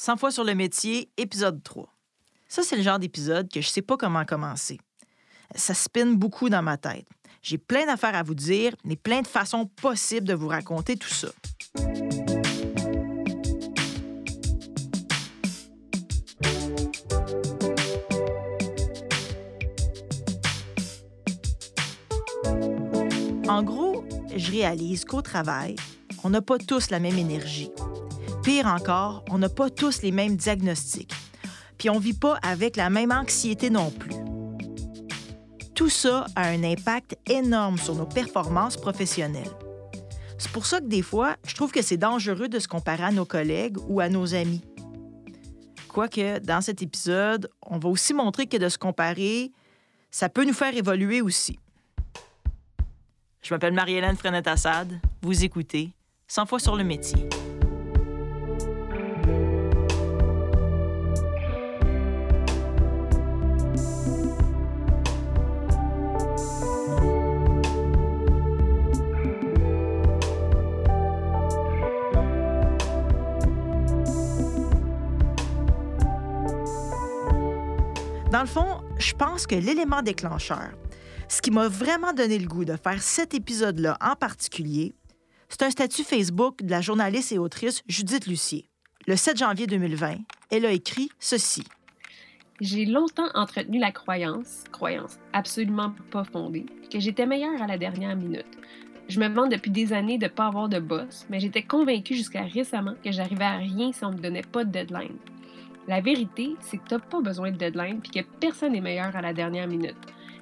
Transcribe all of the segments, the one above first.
100 fois sur le métier, épisode 3. Ça, c'est le genre d'épisode que je sais pas comment commencer. Ça spinne beaucoup dans ma tête. J'ai plein d'affaires à vous dire, mais plein de façons possibles de vous raconter tout ça. En gros, je réalise qu'au travail, on n'a pas tous la même énergie. Pire encore, on n'a pas tous les mêmes diagnostics. Puis on vit pas avec la même anxiété non plus. Tout ça a un impact énorme sur nos performances professionnelles. C'est pour ça que des fois, je trouve que c'est dangereux de se comparer à nos collègues ou à nos amis. Quoique, dans cet épisode, on va aussi montrer que de se comparer, ça peut nous faire évoluer aussi. Je m'appelle Marie-Hélène Frenette-Assad. Vous écoutez 100 fois sur le métier. Dans le fond, je pense que l'élément déclencheur, ce qui m'a vraiment donné le goût de faire cet épisode-là en particulier, c'est un statut Facebook de la journaliste et autrice Judith Lucier. Le 7 janvier 2020, elle a écrit ceci. J'ai longtemps entretenu la croyance, croyance absolument pas fondée, que j'étais meilleure à la dernière minute. Je me vante depuis des années de ne pas avoir de boss, mais j'étais convaincue jusqu'à récemment que j'arrivais à rien si on me donnait pas de deadline. La vérité, c'est que tu n'as pas besoin de deadline puis que personne n'est meilleur à la dernière minute.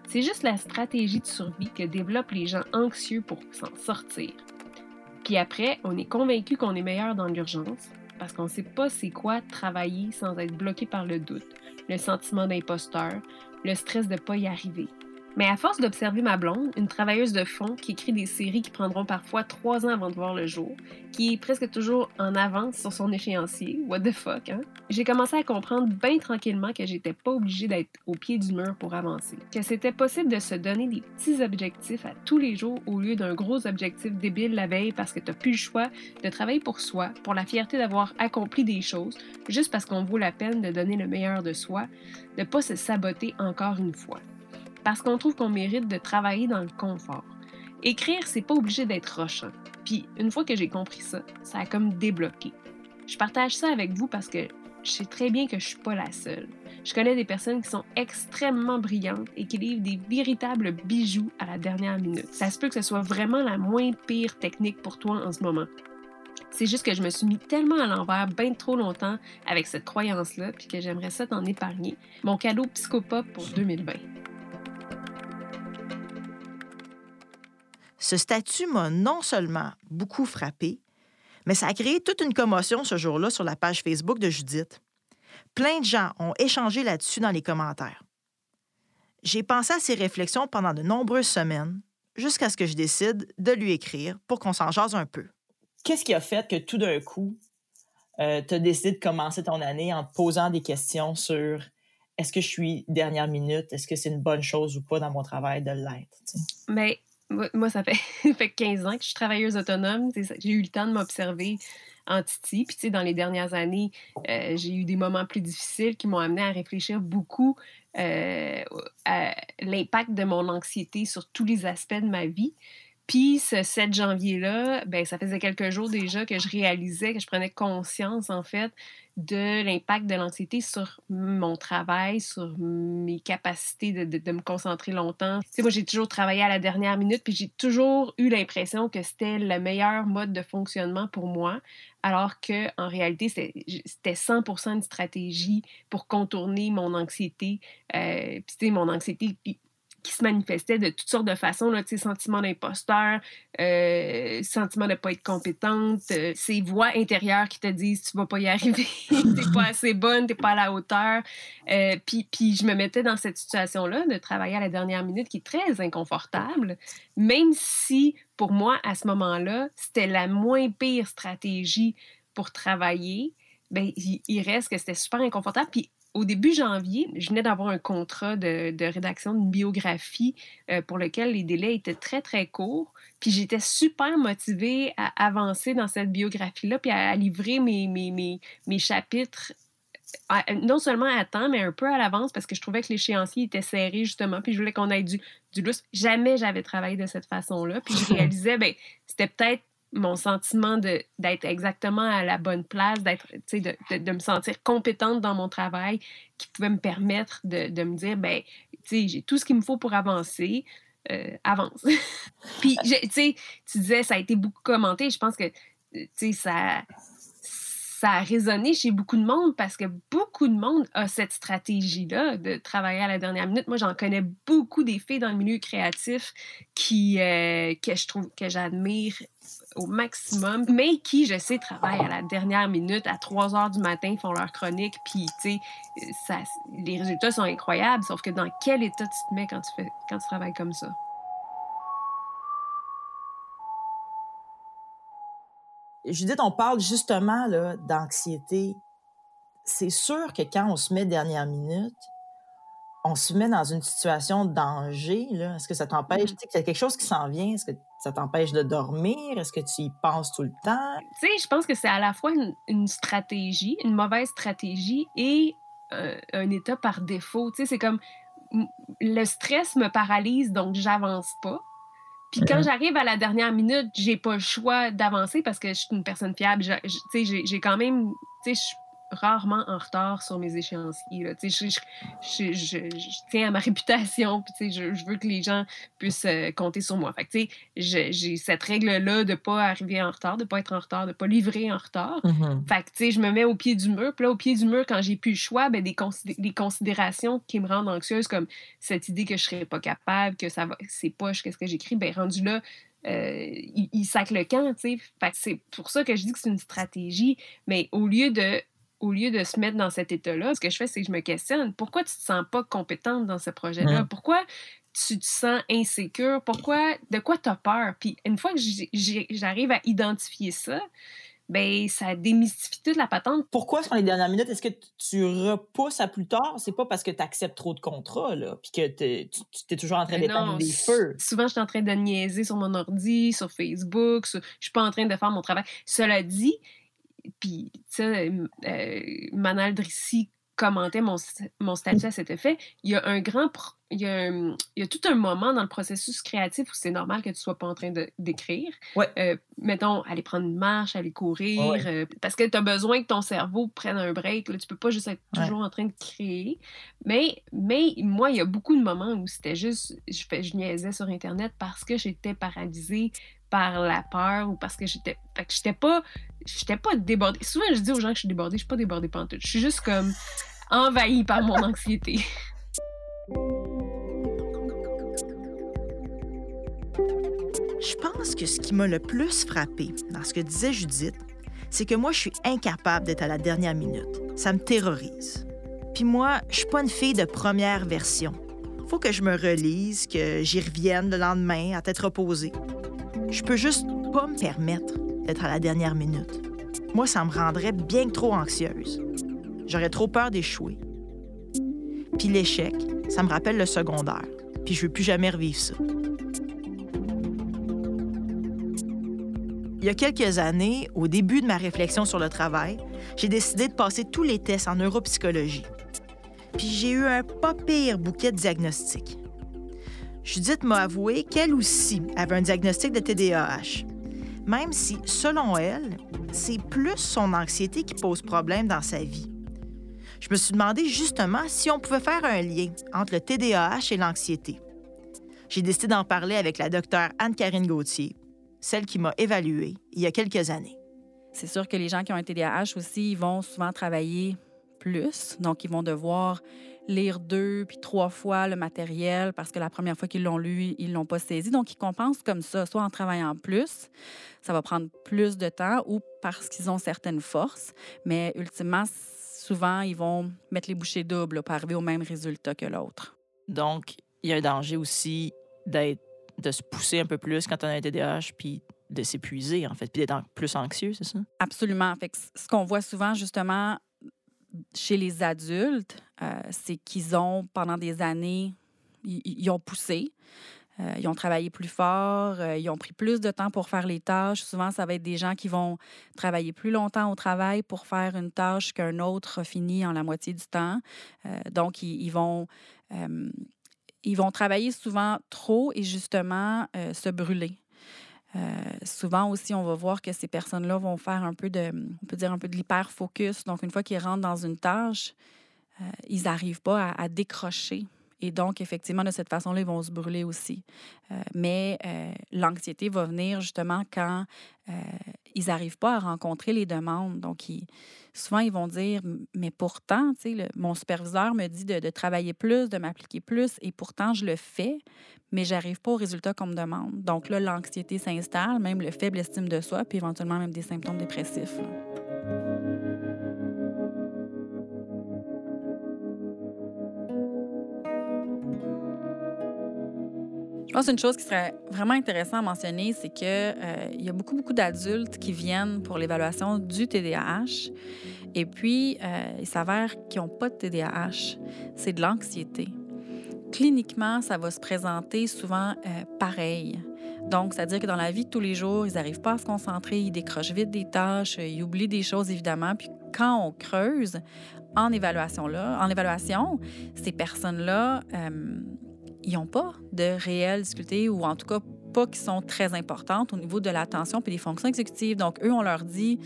C'est juste la stratégie de survie que développent les gens anxieux pour s'en sortir. Puis après, on est convaincu qu'on est meilleur dans l'urgence parce qu'on sait pas c'est quoi travailler sans être bloqué par le doute, le sentiment d'imposteur, le stress de pas y arriver. Mais à force d'observer ma blonde, une travailleuse de fond qui écrit des séries qui prendront parfois trois ans avant de voir le jour, qui est presque toujours en avance sur son échéancier, what the fuck, hein? J'ai commencé à comprendre bien tranquillement que j'étais pas obligée d'être au pied du mur pour avancer, que c'était possible de se donner des petits objectifs à tous les jours au lieu d'un gros objectif débile la veille parce que t'as plus le choix de travailler pour soi, pour la fierté d'avoir accompli des choses, juste parce qu'on vaut la peine de donner le meilleur de soi, de pas se saboter encore une fois parce qu'on trouve qu'on mérite de travailler dans le confort. Écrire, c'est pas obligé d'être rochant. Puis une fois que j'ai compris ça, ça a comme débloqué. Je partage ça avec vous parce que je sais très bien que je suis pas la seule. Je connais des personnes qui sont extrêmement brillantes et qui livrent des véritables bijoux à la dernière minute. Ça se peut que ce soit vraiment la moins pire technique pour toi en ce moment. C'est juste que je me suis mis tellement à l'envers bien trop longtemps avec cette croyance-là, puis que j'aimerais ça t'en épargner. Mon cadeau psychopop pour 2020. Ce statut m'a non seulement beaucoup frappé, mais ça a créé toute une commotion ce jour-là sur la page Facebook de Judith. Plein de gens ont échangé là-dessus dans les commentaires. J'ai pensé à ces réflexions pendant de nombreuses semaines, jusqu'à ce que je décide de lui écrire pour qu'on s'en jase un peu. Qu'est-ce qui a fait que tout d'un coup, euh, tu as décidé de commencer ton année en te posant des questions sur est-ce que je suis dernière minute, est-ce que c'est une bonne chose ou pas dans mon travail de l'être? Mais moi, ça fait, fait 15 ans que je suis travailleuse autonome. J'ai eu le temps de m'observer en Titi. Puis, tu sais, dans les dernières années, euh, j'ai eu des moments plus difficiles qui m'ont amené à réfléchir beaucoup euh, à l'impact de mon anxiété sur tous les aspects de ma vie. Puis ce 7 janvier-là, ben ça faisait quelques jours déjà que je réalisais, que je prenais conscience en fait de l'impact de l'anxiété sur mon travail, sur mes capacités de, de, me concentrer longtemps. Tu sais, moi j'ai toujours travaillé à la dernière minute, puis j'ai toujours eu l'impression que c'était le meilleur mode de fonctionnement pour moi, alors que en réalité c'était 100% une stratégie pour contourner mon anxiété. Euh, puis tu sais, mon anxiété qui se manifestait de toutes sortes de façons, là, sentiment d'imposteur, euh, sentiment de pas être compétente, euh, ces voix intérieures qui te disent tu vas pas y arriver, t'es pas assez bonne, t'es pas à la hauteur. Euh, puis, puis je me mettais dans cette situation-là de travailler à la dernière minute qui est très inconfortable, même si pour moi, à ce moment-là, c'était la moins pire stratégie pour travailler, ben, il, reste que c'était super inconfortable. Puis au début janvier, je venais d'avoir un contrat de, rédaction d'une biographie euh, pour lequel les délais étaient très, très courts. Puis j'étais super motivée à avancer dans cette biographie-là, puis à, livrer mes, mes, mes, mes chapitres non seulement à temps, mais un peu à l'avance parce que je trouvais que l'échéancier était serré, justement, puis je voulais qu'on ait du, du lustre. Jamais j'avais travaillé de cette façon-là. Puis je réalisais, ben, c'était peut-être mon sentiment d'être exactement à la bonne place, de, de, de, me sentir compétente dans mon travail qui pouvait me permettre de, de me dire, ben, j'ai tout ce qu'il me faut pour avancer. Euh, avance. Puis, tu sais, tu disais, ça a été beaucoup commenté. Je pense que, tu sais, ça, ça a résonné chez beaucoup de monde parce que beaucoup de monde a cette stratégie-là de travailler à la dernière minute. Moi, j'en connais beaucoup des filles dans le milieu créatif qui, euh, que je trouve, que j'admire au maximum, mais qui, je sais, travaillent à la dernière minute, à 3 heures du matin, font leur chronique, puis, tu sais, les résultats sont incroyables, sauf que dans quel état tu te mets quand tu, fais, quand tu travailles comme ça? Judith, on parle justement d'anxiété. C'est sûr que quand on se met dernière minute, on se met dans une situation de danger. Est-ce que ça t'empêche, mm. tu sais, quelque chose qui s'en vient, est-ce que ça t'empêche de dormir? Est-ce que tu y penses tout le temps? Tu sais, je pense que c'est à la fois une, stratégie, une mauvaise stratégie et euh, un état par défaut. Tu sais, c'est comme le stress me paralyse, donc j'avance pas. Puis quand j'arrive à la dernière minute, j'ai pas le choix d'avancer parce que je suis une personne fiable. Tu sais, j'ai quand même, tu sais, rarement en retard sur mes échéanciers. Là. Je, je, je, je, tiens à ma réputation, puis je, veux que les gens puissent euh, compter sur moi. Fait j'ai cette règle-là de ne pas arriver en retard, de ne pas être en retard, de ne pas livrer en retard. Mm-hmm. Fait je me mets au pied du mur. Puis là, au pied du mur, quand j'ai plus le choix, ben, des, des considérations qui me rendent anxieuse, comme cette idée que je ne serais pas capable, que ça va, c'est poche, qu'est-ce que j'écris, ben rendu là, euh, il, il, sac le camp, tu sais. c'est pour ça que je dis que c'est une stratégie. Mais au lieu de au lieu de se mettre dans cet état-là, ce que je fais, c'est que je me questionne. Pourquoi tu te sens pas compétente dans ce projet-là? Pourquoi tu te sens insécure? Pourquoi, de quoi tu as peur? Puis une fois que j'arrive à identifier ça, ben ça démystifie toute la patente. Pourquoi sur les dernières minutes, est-ce que tu repousses à plus tard? C'est pas parce que tu acceptes trop de contrats, là, puis que tu es toujours en train d'éteindre des feux. Souvent, je suis en train de niaiser sur mon ordi, sur Facebook, je suis pas en train de faire mon travail. Cela dit, puis, tu sais, euh, Manal Drissi commentait mon, mon statut à cet effet. Il y a un grand. Il y a, il y a tout un moment dans le processus créatif où c'est normal que tu sois pas en train d'écrire. Ouais. Euh, mettons, aller prendre une marche, aller courir, euh, parce que tu as besoin que ton cerveau prenne un break. Là, tu peux pas juste être toujours en train de créer. Mais, mais moi, il y a beaucoup de moments où c'était juste. Je, je niaisais sur Internet parce que j'étais paralysée par la peur ou parce que j'étais fait que j'étais pas j'étais pas débordée. Souvent je dis aux gens que je suis débordée je suis pas débordée pantoute. Je suis juste comme envahie par mon anxiété. Je pense que ce qui m'a le plus frappé dans ce que disait Judith c'est que moi je suis incapable d'être à la dernière minute. Ça me terrorise. Puis moi je suis pas une fille de première version. Faut que je me relise, que j'y revienne le lendemain à tête reposée. Je peux juste pas me permettre d'être à la dernière minute. Moi, ça me rendrait bien trop anxieuse. J'aurais trop peur d'échouer. Puis l'échec, ça me rappelle le secondaire. Puis je veux plus jamais revivre ça. Il y a quelques années, au début de ma réflexion sur le travail, j'ai décidé de passer tous les tests en neuropsychologie. Puis j'ai eu un pas pire bouquet de diagnostics. Judith m'a avoué qu'elle aussi avait un diagnostic de TDAH, même si, selon elle, c'est plus son anxiété qui pose problème dans sa vie. Je me suis demandé justement si on pouvait faire un lien entre le TDAH et l'anxiété. J'ai décidé d'en parler avec la docteure Anne-Karine Gauthier, celle qui m'a évaluée il y a quelques années. C'est sûr que les gens qui ont un TDAH aussi, vont souvent travailler plus, donc ils vont devoir lire deux puis trois fois le matériel parce que la première fois qu'ils l'ont lu, ils l'ont pas saisi. Donc, ils compensent comme ça, soit en travaillant plus, ça va prendre plus de temps, ou parce qu'ils ont certaines forces. Mais ultimement, souvent, ils vont mettre les bouchées doubles pour arriver au même résultat que l'autre. Donc, il y a un danger aussi d'être de se pousser un peu plus quand on a un TDAH, puis de s'épuiser, en fait, puis d'être plus anxieux, c'est ça? Absolument. Fait ce qu'on voit souvent, justement, chez les adultes c'est qu'ils ont, pendant des années, ils ont poussé. Euh, ils ont travaillé plus fort, euh, ils ont pris plus de temps pour faire les tâches. Souvent, ça va être des gens qui vont travailler plus longtemps au travail pour faire une tâche qu'un autre finit en la moitié du temps. Euh, donc, ils, vont, ils vont travailler souvent trop et justement se brûler. Souvent aussi, on va voir que ces personnes-là vont faire un peu de, on peut dire un peu de l'hyper-focus. Donc, une fois qu'ils rentrent dans une tâche, ils n'arrivent pas à décrocher et donc, effectivement, de cette façon-là, ils vont se brûler aussi. Euh, mais euh, l'anxiété va venir justement quand euh, ils n'arrivent pas à rencontrer les demandes. Donc, souvent, ils vont dire, mais pourtant, le, mon superviseur me dit de, travailler plus, de m'appliquer plus, et pourtant, je le fais, mais j'arrive pas au résultat qu'on me demande. Donc là, l'anxiété s'installe, même le faible estime de soi, puis éventuellement même des symptômes dépressifs. Pense qu'une chose qui serait vraiment intéressante à mentionner, c'est qu'il euh, y a beaucoup, beaucoup d'adultes qui viennent pour l'évaluation du TDAH. Et puis, euh, il s'avère qu'ils n'ont pas de TDAH. C'est de l'anxiété. Cliniquement, ça va se présenter souvent euh, pareil. Donc, c'est-à-dire que dans la vie de tous les jours, ils n'arrivent pas à se concentrer, ils décrochent vite des tâches, ils oublient des choses, évidemment. Puis quand on creuse en évaluation, là, en évaluation ces personnes-là ils n'ont pas de réelles difficultés ou en tout cas pas qui sont très importantes au niveau de l'attention puis des fonctions exécutives. Donc, eux, on leur dit,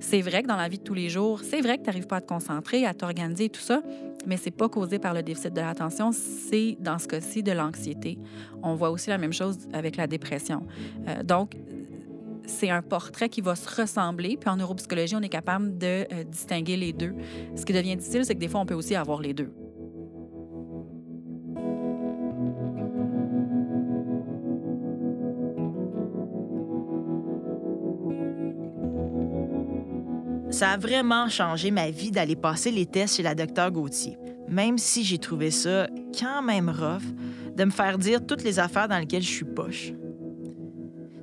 c'est vrai que dans la vie de tous les jours, c'est vrai que tu n'arrives pas à te concentrer, à t'organiser, tout ça, mais c'est pas causé par le déficit de l'attention, c'est dans ce cas-ci de l'anxiété. On voit aussi la même chose avec la dépression. Euh, donc, c'est un portrait qui va se ressembler. Puis en neuropsychologie, on est capable de euh, distinguer les deux. Ce qui devient difficile, c'est que des fois, on peut aussi avoir les deux. Ça a vraiment changé ma vie d'aller passer les tests chez la docteur Gauthier, même si j'ai trouvé ça quand même rough de me faire dire toutes les affaires dans lesquelles je suis poche.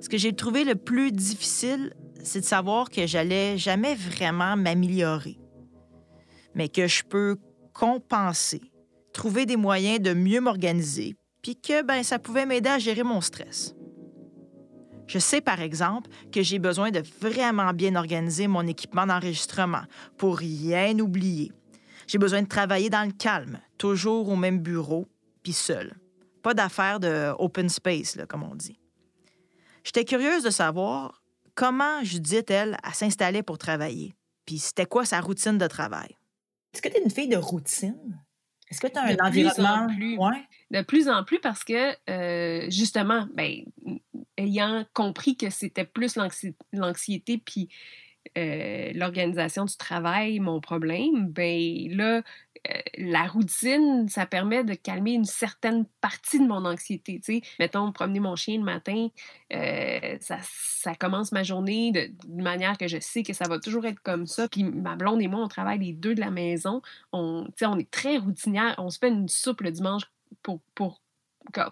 Ce que j'ai trouvé le plus difficile, c'est de savoir que j'allais jamais vraiment m'améliorer, mais que je peux compenser, trouver des moyens de mieux m'organiser, puis que ben, ça pouvait m'aider à gérer mon stress. Je sais, par exemple, que j'ai besoin de vraiment bien organiser mon équipement d'enregistrement pour rien oublier. J'ai besoin de travailler dans le calme, toujours au même bureau, puis seul. Pas d'affaires de open space, comme on dit. J'étais curieuse de savoir comment Judith, elle, s'installait pour travailler. Puis c'était quoi sa routine de travail. Est-ce que tu es une fille de routine? Est-ce que tu as un environnement? Plus, De plus en plus parce que, euh, justement, ben, ayant compris que c'était plus l'anxiété puis euh, l'organisation du travail mon problème, ben là, la routine, ça permet de calmer une certaine partie de mon anxiété. Mettons, promener mon chien le matin, euh, ça, commence ma journée de, manière que je sais que ça va toujours être comme ça. Puis ma blonde et moi, on travaille les deux de la maison. On, on est très routinière. On se fait une soupe le dimanche pour, pour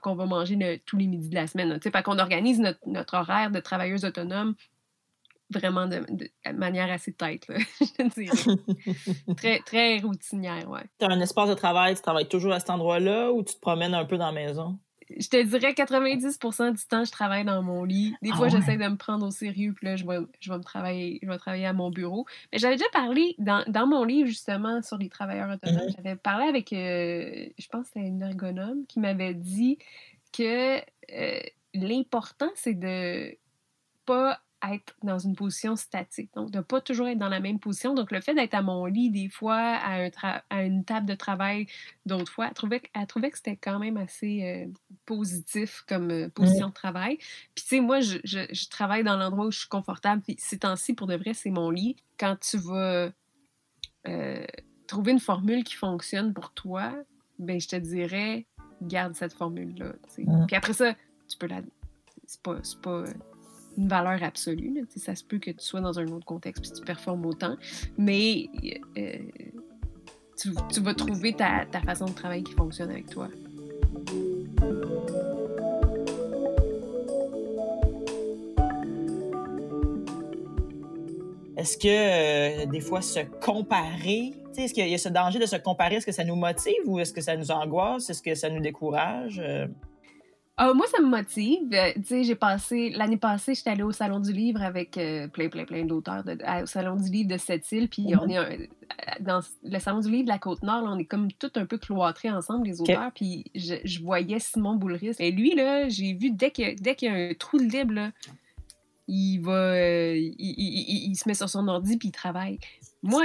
qu'on va manger tous les midis de la semaine. Fait qu'on organise notre, notre, horaire de travailleuse autonome vraiment de, manière assez tête, je dirais. très, très routinière, ouais. Tu as un espace de travail, tu travailles toujours à cet endroit-là ou tu te promènes un peu dans la maison? Je te dirais 90% du temps, je travaille dans mon lit. Des ah fois, j'essaie de me prendre au sérieux, puis là, je vais, je vais, me travailler, je vais travailler à mon bureau. Mais j'avais déjà parlé dans, dans, mon livre, justement, sur les travailleurs autonomes. Mm-hmm. J'avais parlé avec, euh, je pense que c'était une ergonome qui m'avait dit que euh, l'important, c'est de pas être dans une position statique, donc de ne pas toujours être dans la même position. Donc, le fait d'être à mon lit des fois, à, un à une table de travail d'autres fois, elle trouvait, elle trouvait que c'était quand même assez euh, positif comme euh, position de travail. Puis, tu sais, moi, je, je, travaille dans l'endroit où je suis confortable. Puis, ces temps-ci, pour de vrai, c'est mon lit. Quand tu vas euh, trouver une formule qui fonctionne pour toi, ben je te dirais, garde cette formule-là. Puis après ça, tu peux la... C'est pas... pas une valeur absolue. Ça se peut que tu sois dans un autre contexte et tu performes autant, mais euh, tu, vas trouver ta, façon de travailler qui fonctionne avec toi. Est-ce que des fois se comparer, est-ce qu'il y a ce danger de se comparer, est-ce que ça nous motive ou est-ce que ça nous angoisse, est-ce que ça nous décourage? Euh, moi, ça me motive. Euh, tu sais, j'ai passé l'année passée, j'étais allée au salon du livre avec euh, plein, plein, plein d'auteurs au salon du livre de cette île. Puis on est dans le salon du livre de la côte nord, on est comme tout un peu cloîtrés ensemble les auteurs. Puis je, voyais Simon Boulris. Et lui là, j'ai vu dès que dès qu'il y a un trou de libre il va, il, se met sur son ordi puis il travaille. Moi,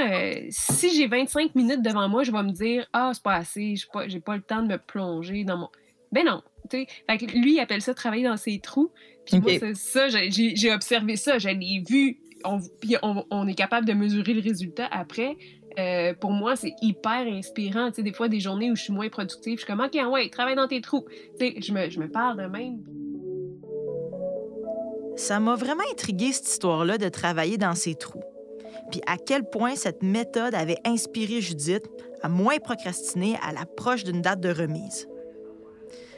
si j'ai 25 minutes devant moi, je vais me dire ah c'est pas assez, j'ai pas, pas le temps de me plonger dans mon. Ben non, fait que lui, il appelle ça travailler dans ses trous. Puis moi, ça, j'ai observé ça, je l'ai vu. On, puis on, est capable de mesurer le résultat après. Euh, pour moi, c'est hyper inspirant. Tu sais, des fois, des journées où je suis moins productive, je suis comme, OK, ouais, travaille dans tes trous. Tu sais, je me, je me parle de même. Ça m'a vraiment intrigué, cette histoire-là, de travailler dans ses trous. Puis à quel point cette méthode avait inspiré Judith à moins procrastiner à l'approche d'une date de remise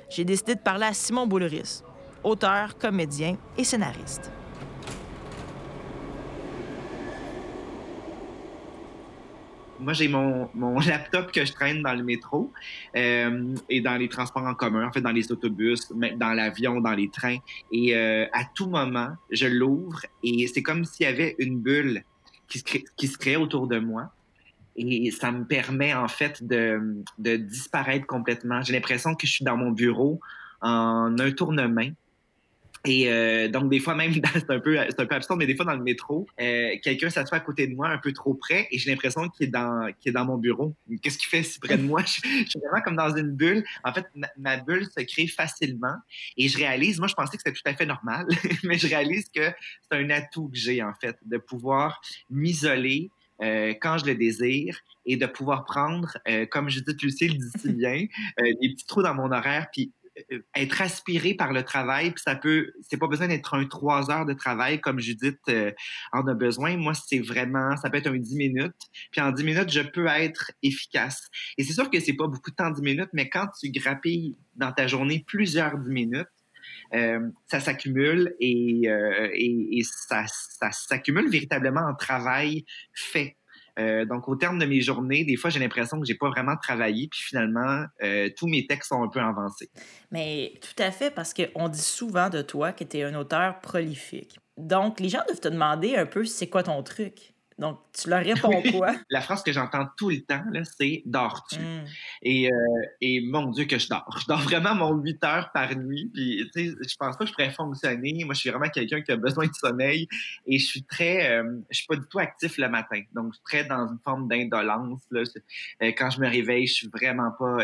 j'ai décidé de parler à Simon Boulris, auteur, comédien et scénariste. Moi, j'ai mon, laptop que je traîne dans le métro euh, et dans les transports en commun, en fait, dans les autobus, dans l'avion, dans les trains. Et euh, à tout moment, je l'ouvre et c'est comme s'il y avait une bulle qui se crée autour de moi et ça me permet en fait de, disparaître complètement. J'ai l'impression que je suis dans mon bureau en un tournement. Et euh, donc, des fois, même, c'est un, peu, absurde, mais des fois, dans le métro, euh, quelqu'un s'assoit à côté de moi un peu trop près et j'ai l'impression qu'il est dans mon bureau. Qu'est-ce qu'il fait si près de moi? Je, suis vraiment comme dans une bulle. En fait, ma, bulle se crée facilement et je réalise, moi, je pensais que c'était tout à fait normal, mais je réalise que c'est un atout que j'ai, en fait, de pouvoir m'isoler euh, quand je le désire et de pouvoir prendre, euh, comme Judith Lucille dit si bien, euh, des petits trous dans mon horaire, puis être aspiré par le travail, puis ça peut, c'est pas besoin d'être un trois heures de travail comme Judith en a besoin. Moi, c'est vraiment, ça peut être un dix minutes, puis en dix minutes, je peux être efficace. Et c'est sûr que c'est pas beaucoup de temps dix minutes, mais quand tu grappilles dans ta journée plusieurs dix minutes, euh, ça s'accumule et, euh, ça s'accumule véritablement en travail fait. Euh, donc, au terme de mes journées, des fois, j'ai l'impression que j'ai pas vraiment travaillé, puis finalement, tous mes textes sont un peu avancés. Mais tout à fait, parce qu'on dit souvent de toi que tu es un auteur prolifique. Donc, les gens doivent te demander un peu c'est quoi ton truc? Donc, tu leur réponds quoi? La phrase que j'entends tout le temps, c'est dors-tu? Hmm. Et, euh, et, mon Dieu, que je dors. Je dors vraiment mon 8 heures par nuit. Puis, tu sais, je pense pas que je pourrais fonctionner. Moi, je suis vraiment quelqu'un qui a besoin de sommeil et je suis très, euh, je suis pas du tout actif le matin. Donc, je suis très dans une forme d'indolence. Là. Euh, quand je me réveille, je suis vraiment pas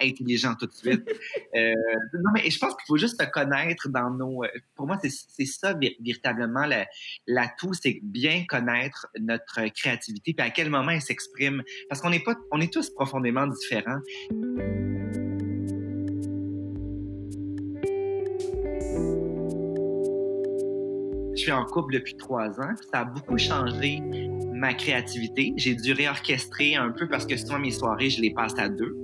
intelligent tout de suite. non, mais je pense qu'il faut juste se connaître dans nos. Pour moi, c'est ça véritablement l'atout, c'est bien connaître notre créativité, puis à quel moment elle s'exprime. Parce qu'on n'est pas, on est tous profondément différents. Je suis en couple depuis trois ans, ça a beaucoup changé ma créativité. J'ai dû réorchestrer un peu parce que souvent mes soirées, je les passe à deux.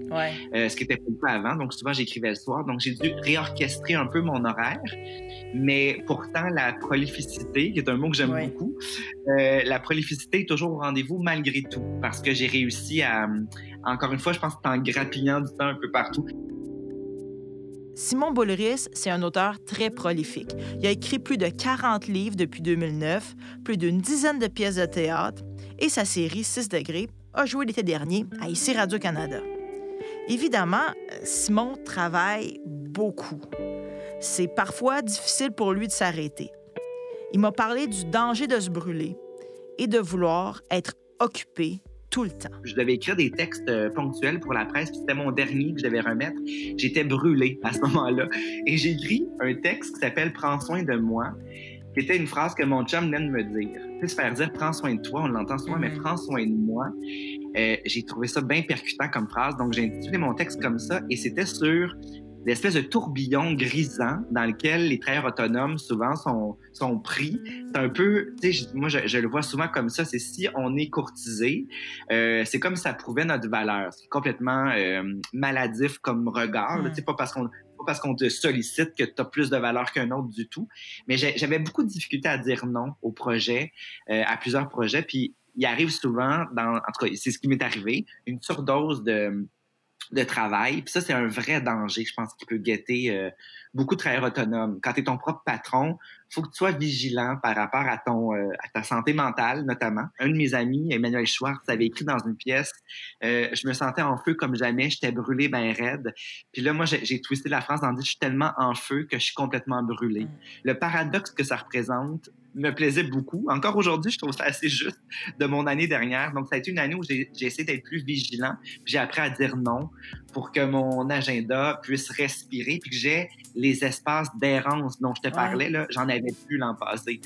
Euh, ce qui était pas avant. Donc souvent j'écrivais le soir. Donc j'ai dû réorchestrer un peu mon horaire. Mais pourtant, la prolificité, qui est un mot que j'aime beaucoup, euh, la prolificité est toujours au rendez-vous malgré tout. Parce que j'ai réussi à, encore une fois, je pense que en grappillant du temps un peu partout. Simon Boulris, c'est un auteur très prolifique. Il a écrit plus de 40 livres depuis 2009, plus d'une dizaine de pièces de théâtre, et sa série 6 degrés a joué l'été dernier à ICI Radio-Canada. Évidemment, Simon travaille beaucoup. C'est parfois difficile pour lui de s'arrêter. Il m'a parlé du danger de se brûler et de vouloir être occupé tout le temps. Je devais écrire des textes euh, ponctuels pour la presse, c'était mon dernier que je devais remettre. J'étais brûlé à ce moment-là. Et j'ai écrit un texte qui s'appelle Prends soin de moi, qui était une phrase que mon chum venait de me dire. Tu se faire dire prends soin de toi, on l'entend souvent, mais mm. prends soin de moi. Euh, j'ai trouvé ça bien percutant comme phrase, donc j'ai intitulé mon texte comme ça, et c'était sur l'espèce de tourbillon grisant dans lequel les travailleurs autonomes souvent sont, sont pris. C'est un peu, tu sais, moi je, le vois souvent comme ça, c'est si on est courtisé, euh, c'est comme ça prouvait notre valeur. C'est complètement euh, maladif comme regard. Tu sais, pas parce qu'on pas parce qu'on te sollicite que tu as plus de valeur qu'un autre du tout. Mais j'avais beaucoup de difficultés à dire non au projet, euh, à plusieurs projets. Puis il arrive souvent, dans, en tout cas, c'est ce qui m'est arrivé, une surdose de, de travail. Puis ça, c'est un vrai danger, je pense, qui peut guetter euh, beaucoup de travailleurs autonomes. Quand tu es ton propre patron, faut que tu sois vigilant par rapport à ton euh, à ta santé mentale, notamment. Un de mes amis, Emmanuel Schwartz, avait écrit dans une pièce euh, Je me sentais en feu comme jamais, j'étais brûlé ben raide. Puis là, moi, j'ai twisté la phrase en disant Je suis tellement en feu que je suis complètement brûlé. Mm. Le paradoxe que ça représente, me plaisait beaucoup. Encore aujourd'hui, je trouve ça assez juste de mon année dernière. Donc, ça a été une année où j'ai essayé d'être plus vigilant. J'ai appris à dire non pour que mon agenda puisse respirer puis que j'ai les espaces d'errance dont je te parlais. là J'en avais plus l'an passé.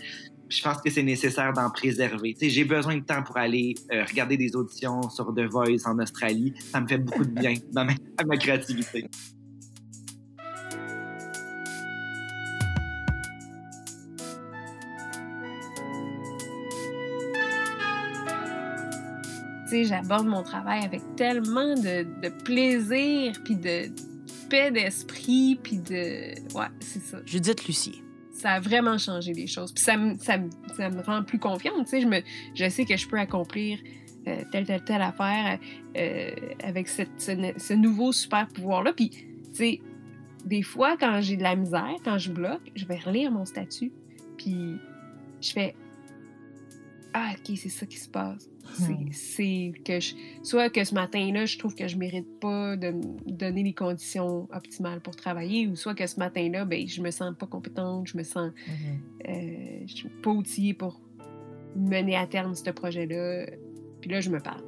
je pense que c'est nécessaire d'en préserver. J'ai besoin de temps pour aller euh, regarder des auditions sur The Voice en Australie. Ça me fait beaucoup de bien dans ma créativité. j'aborde mon travail avec tellement de, plaisir, puis de paix d'esprit, puis de... Ouais, c'est ça. Judith Lucier. Ça a vraiment changé les choses. Puis ça, me, ça, me rend plus confiante, tu sais. Je, me, je sais que je peux accomplir euh, telle, telle, telle affaire euh, avec cette, ce, nouveau super pouvoir-là. Puis, tu sais, des fois, quand j'ai de la misère, quand je bloque, je vais relire mon statut. Puis, je fais Ah, OK, c'est ça qui se passe. Hmm. C'est que je, soit que ce matin-là, je trouve que je mérite pas de me donner les conditions optimales pour travailler, ou soit que ce matin-là, ben, je me sens pas compétente, je me sens mm-hmm. euh, je suis pas outillée pour mener à terme ce projet-là. Puis là, je me parle.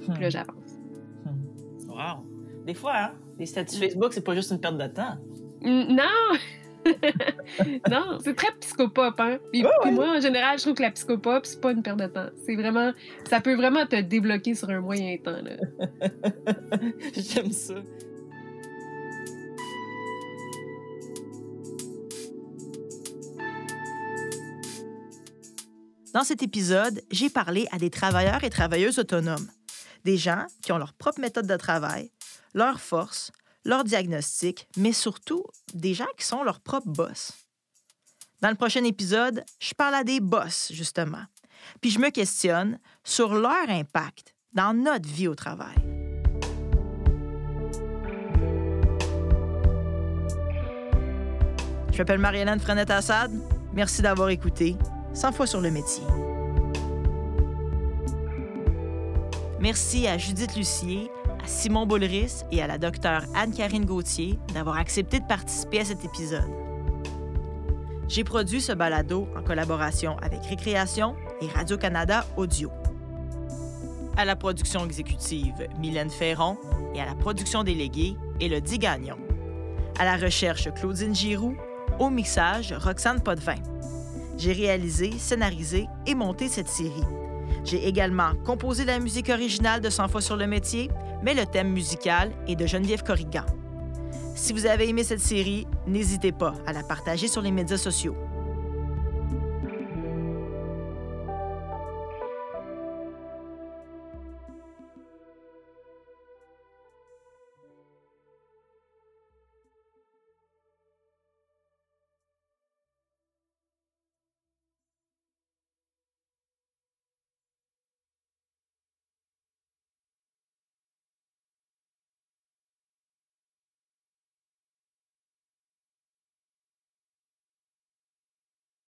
Puis là, hmm. j'avance. Hmm. Wow! Des fois, hein, les statuts Facebook, c'est pas juste une perte de temps. Non! non, c'est très psychopop, hein. Puis, moi, en général, je trouve que la psychopop, c'est pas une perte de temps. C'est vraiment. Ça peut vraiment te débloquer sur un moyen temps, là. J'aime ça. Dans cet épisode, j'ai parlé à des travailleurs et travailleuses autonomes, des gens qui ont leur propre méthode de travail, leurs forces, leur diagnostic, mais surtout des gens qui sont leurs propres boss. Dans le prochain épisode, je parle à des boss, justement, puis je me questionne sur leur impact dans notre vie au travail. Je m'appelle Marie-Hélène Frenette-Assad. Merci d'avoir écouté 100 fois sur le métier. Merci à Judith Lucier à Simon Boulris et à la docteure Anne-Karine Gauthier d'avoir accepté de participer à cet épisode. J'ai produit ce balado en collaboration avec Récréation et Radio-Canada Audio. À la production exécutive, Mylène Ferron et à la production déléguée, Élodie Gagnon. À la recherche, Claudine Giroux. Au mixage, Roxane Potvin. J'ai réalisé, scénarisé et monté cette série. J'ai également composé la musique originale de 100 fois sur le métier mais le thème musical est de Geneviève Corrigan. Si vous avez aimé cette série, n'hésitez pas à la partager sur les médias sociaux.